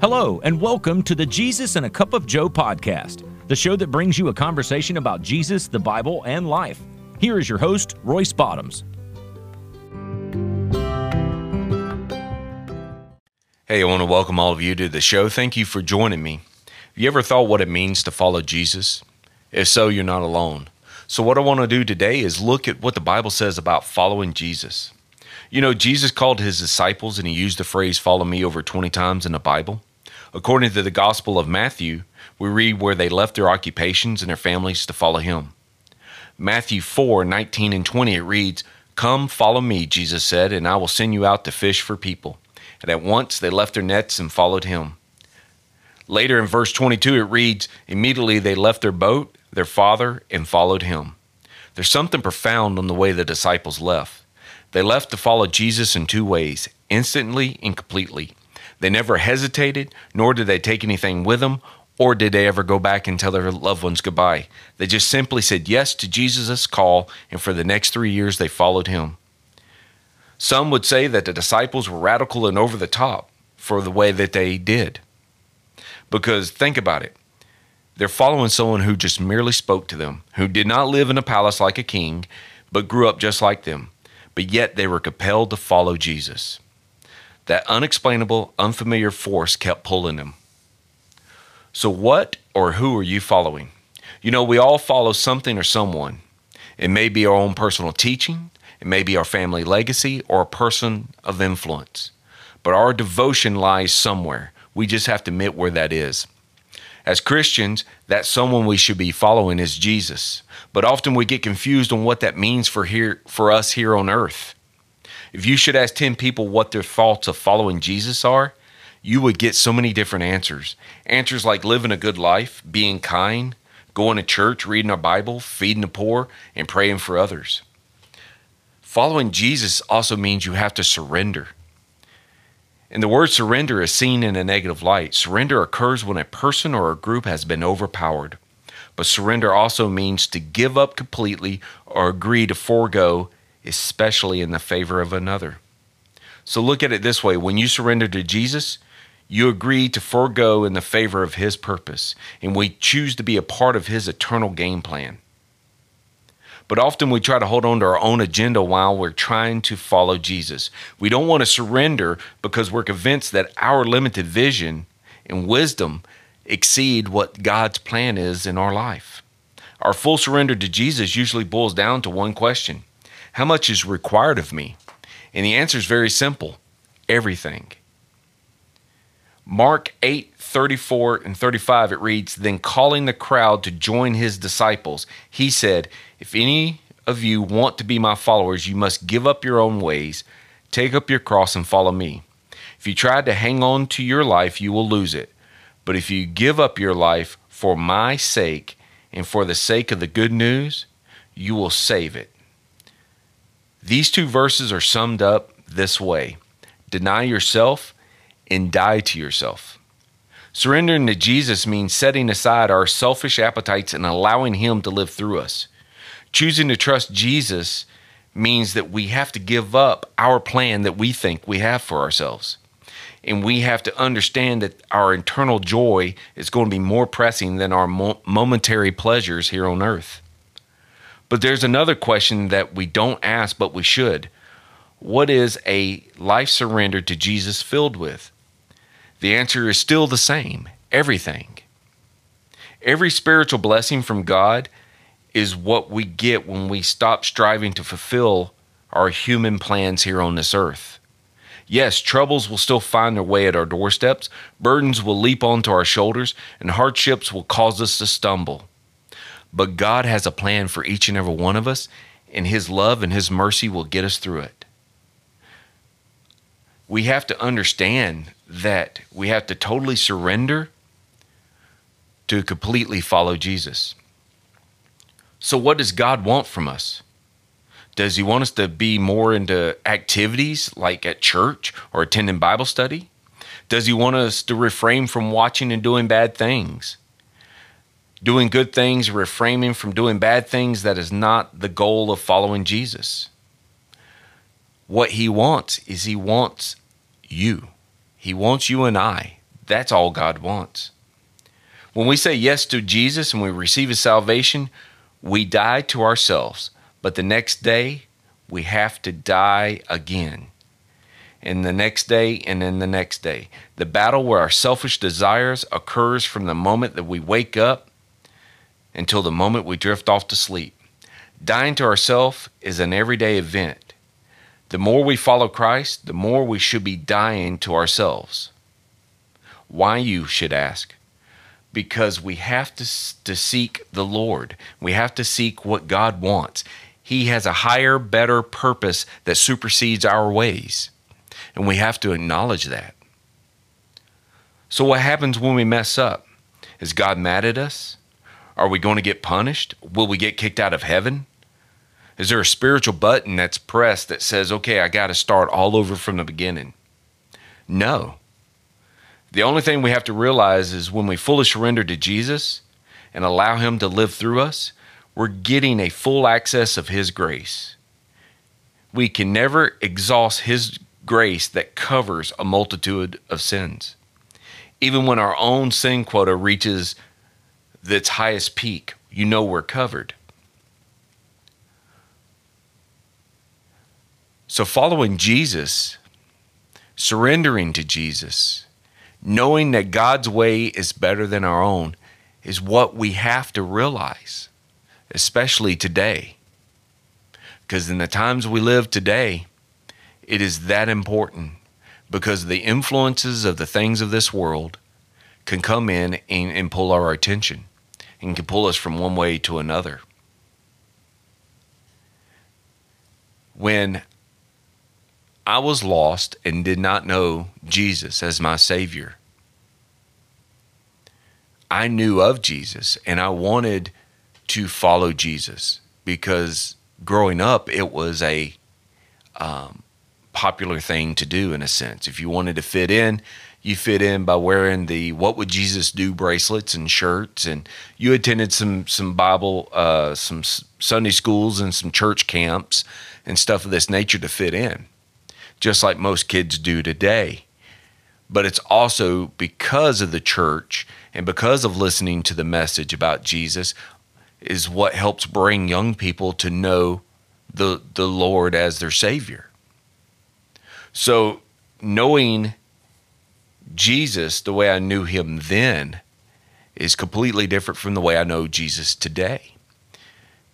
Hello, and welcome to the Jesus and a Cup of Joe podcast, the show that brings you a conversation about Jesus, the Bible, and life. Here is your host, Royce Bottoms. Hey, I want to welcome all of you to the show. Thank you for joining me. Have you ever thought what it means to follow Jesus? If so, you're not alone. So, what I want to do today is look at what the Bible says about following Jesus. You know, Jesus called his disciples and he used the phrase follow me over 20 times in the Bible. According to the Gospel of Matthew, we read where they left their occupations and their families to follow him. Matthew 4 19 and 20, it reads, Come, follow me, Jesus said, and I will send you out to fish for people. And at once they left their nets and followed him. Later in verse 22, it reads, Immediately they left their boat, their father, and followed him. There's something profound on the way the disciples left. They left to follow Jesus in two ways instantly and completely. They never hesitated, nor did they take anything with them, or did they ever go back and tell their loved ones goodbye. They just simply said yes to Jesus' call, and for the next three years they followed him. Some would say that the disciples were radical and over the top for the way that they did. Because think about it. They're following someone who just merely spoke to them, who did not live in a palace like a king, but grew up just like them. But yet they were compelled to follow Jesus. That unexplainable, unfamiliar force kept pulling him. So, what or who are you following? You know, we all follow something or someone. It may be our own personal teaching, it may be our family legacy, or a person of influence. But our devotion lies somewhere. We just have to admit where that is. As Christians, that someone we should be following is Jesus. But often we get confused on what that means for here for us here on earth. If you should ask 10 people what their thoughts of following Jesus are, you would get so many different answers. Answers like living a good life, being kind, going to church, reading our Bible, feeding the poor, and praying for others. Following Jesus also means you have to surrender. And the word surrender is seen in a negative light. Surrender occurs when a person or a group has been overpowered. But surrender also means to give up completely or agree to forego, especially in the favor of another. So look at it this way when you surrender to Jesus, you agree to forego in the favor of his purpose, and we choose to be a part of his eternal game plan. But often we try to hold on to our own agenda while we're trying to follow Jesus. We don't want to surrender because we're convinced that our limited vision and wisdom exceed what God's plan is in our life. Our full surrender to Jesus usually boils down to one question How much is required of me? And the answer is very simple everything. Mark 8, 34 and 35, it reads, Then calling the crowd to join his disciples, he said, If any of you want to be my followers, you must give up your own ways, take up your cross, and follow me. If you try to hang on to your life, you will lose it. But if you give up your life for my sake and for the sake of the good news, you will save it. These two verses are summed up this way Deny yourself and die to yourself. Surrendering to Jesus means setting aside our selfish appetites and allowing Him to live through us. Choosing to trust Jesus means that we have to give up our plan that we think we have for ourselves. And we have to understand that our internal joy is going to be more pressing than our momentary pleasures here on earth. But there's another question that we don't ask, but we should. What is a life surrendered to Jesus filled with? The answer is still the same everything. Every spiritual blessing from God is what we get when we stop striving to fulfill our human plans here on this earth. Yes, troubles will still find their way at our doorsteps, burdens will leap onto our shoulders, and hardships will cause us to stumble. But God has a plan for each and every one of us, and His love and His mercy will get us through it. We have to understand that we have to totally surrender to completely follow Jesus. So, what does God want from us? Does He want us to be more into activities like at church or attending Bible study? Does He want us to refrain from watching and doing bad things? Doing good things, refraining from doing bad things, that is not the goal of following Jesus. What He wants is He wants you. He wants you and I. That's all God wants. When we say yes to Jesus and we receive his salvation, we die to ourselves. But the next day, we have to die again. And the next day, and then the next day. The battle where our selfish desires occurs from the moment that we wake up until the moment we drift off to sleep. Dying to ourselves is an everyday event. The more we follow Christ, the more we should be dying to ourselves. Why, you should ask? Because we have to, to seek the Lord. We have to seek what God wants. He has a higher, better purpose that supersedes our ways. And we have to acknowledge that. So, what happens when we mess up? Is God mad at us? Are we going to get punished? Will we get kicked out of heaven? Is there a spiritual button that's pressed that says, okay, I got to start all over from the beginning? No. The only thing we have to realize is when we fully surrender to Jesus and allow Him to live through us, we're getting a full access of His grace. We can never exhaust His grace that covers a multitude of sins. Even when our own sin quota reaches its highest peak, you know we're covered. So, following Jesus, surrendering to Jesus, knowing that God's way is better than our own, is what we have to realize, especially today. Because in the times we live today, it is that important because the influences of the things of this world can come in and, and pull our attention and can pull us from one way to another. When I was lost and did not know Jesus as my Savior. I knew of Jesus and I wanted to follow Jesus because growing up, it was a um, popular thing to do in a sense. If you wanted to fit in, you fit in by wearing the "What Would Jesus Do" bracelets and shirts, and you attended some some Bible, uh, some Sunday schools, and some church camps and stuff of this nature to fit in just like most kids do today. But it's also because of the church and because of listening to the message about Jesus is what helps bring young people to know the the Lord as their savior. So knowing Jesus the way I knew him then is completely different from the way I know Jesus today.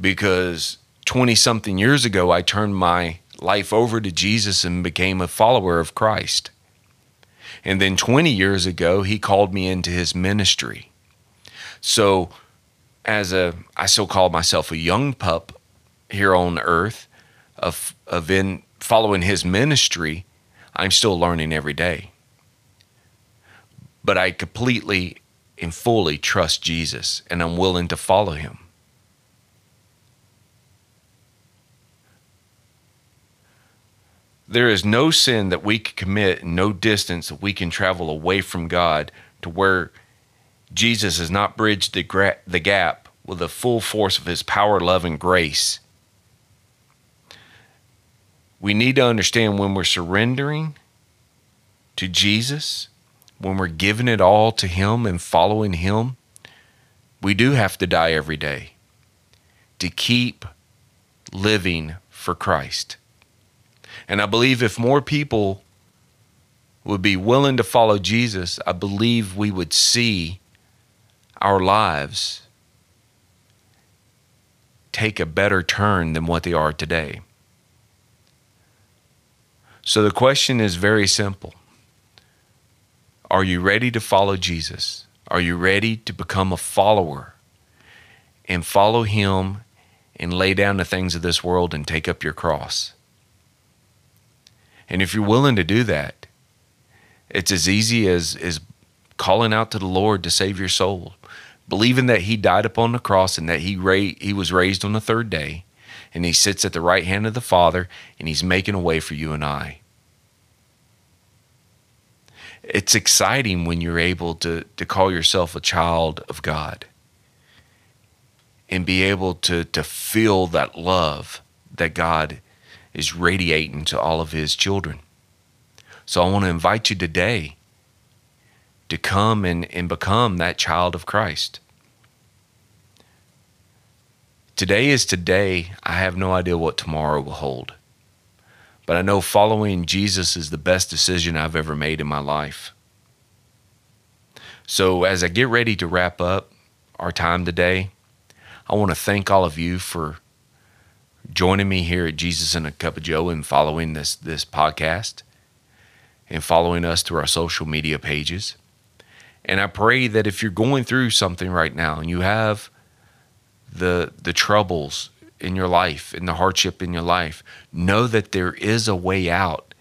Because 20 something years ago I turned my life over to Jesus and became a follower of Christ. And then 20 years ago, he called me into his ministry. So, as a, I still call myself a young pup here on earth of, of in following his ministry, I'm still learning every day. But I completely and fully trust Jesus and I'm willing to follow him. There is no sin that we can commit, no distance that we can travel away from God to where Jesus has not bridged the, gra- the gap with the full force of his power, love, and grace. We need to understand when we're surrendering to Jesus, when we're giving it all to Him and following Him, we do have to die every day to keep living for Christ. And I believe if more people would be willing to follow Jesus, I believe we would see our lives take a better turn than what they are today. So the question is very simple Are you ready to follow Jesus? Are you ready to become a follower and follow Him and lay down the things of this world and take up your cross? And if you're willing to do that, it's as easy as, as calling out to the Lord to save your soul, believing that He died upon the cross and that He, ra- he was raised on the third day, and He sits at the right hand of the Father, and He's making a way for you and I. It's exciting when you're able to, to call yourself a child of God and be able to, to feel that love that God is radiating to all of his children. So I want to invite you today to come and, and become that child of Christ. Today is today. I have no idea what tomorrow will hold. But I know following Jesus is the best decision I've ever made in my life. So, as I get ready to wrap up our time today, I want to thank all of you for joining me here at Jesus and a Cup of Joe and following this, this podcast and following us through our social media pages. And I pray that if you're going through something right now and you have the the troubles in your life and the hardship in your life, know that there is a way out.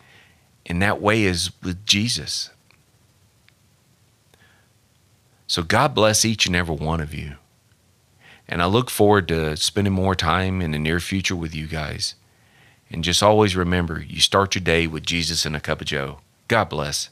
And that way is with Jesus. So God bless each and every one of you. And I look forward to spending more time in the near future with you guys. And just always remember you start your day with Jesus and a cup of Joe. God bless.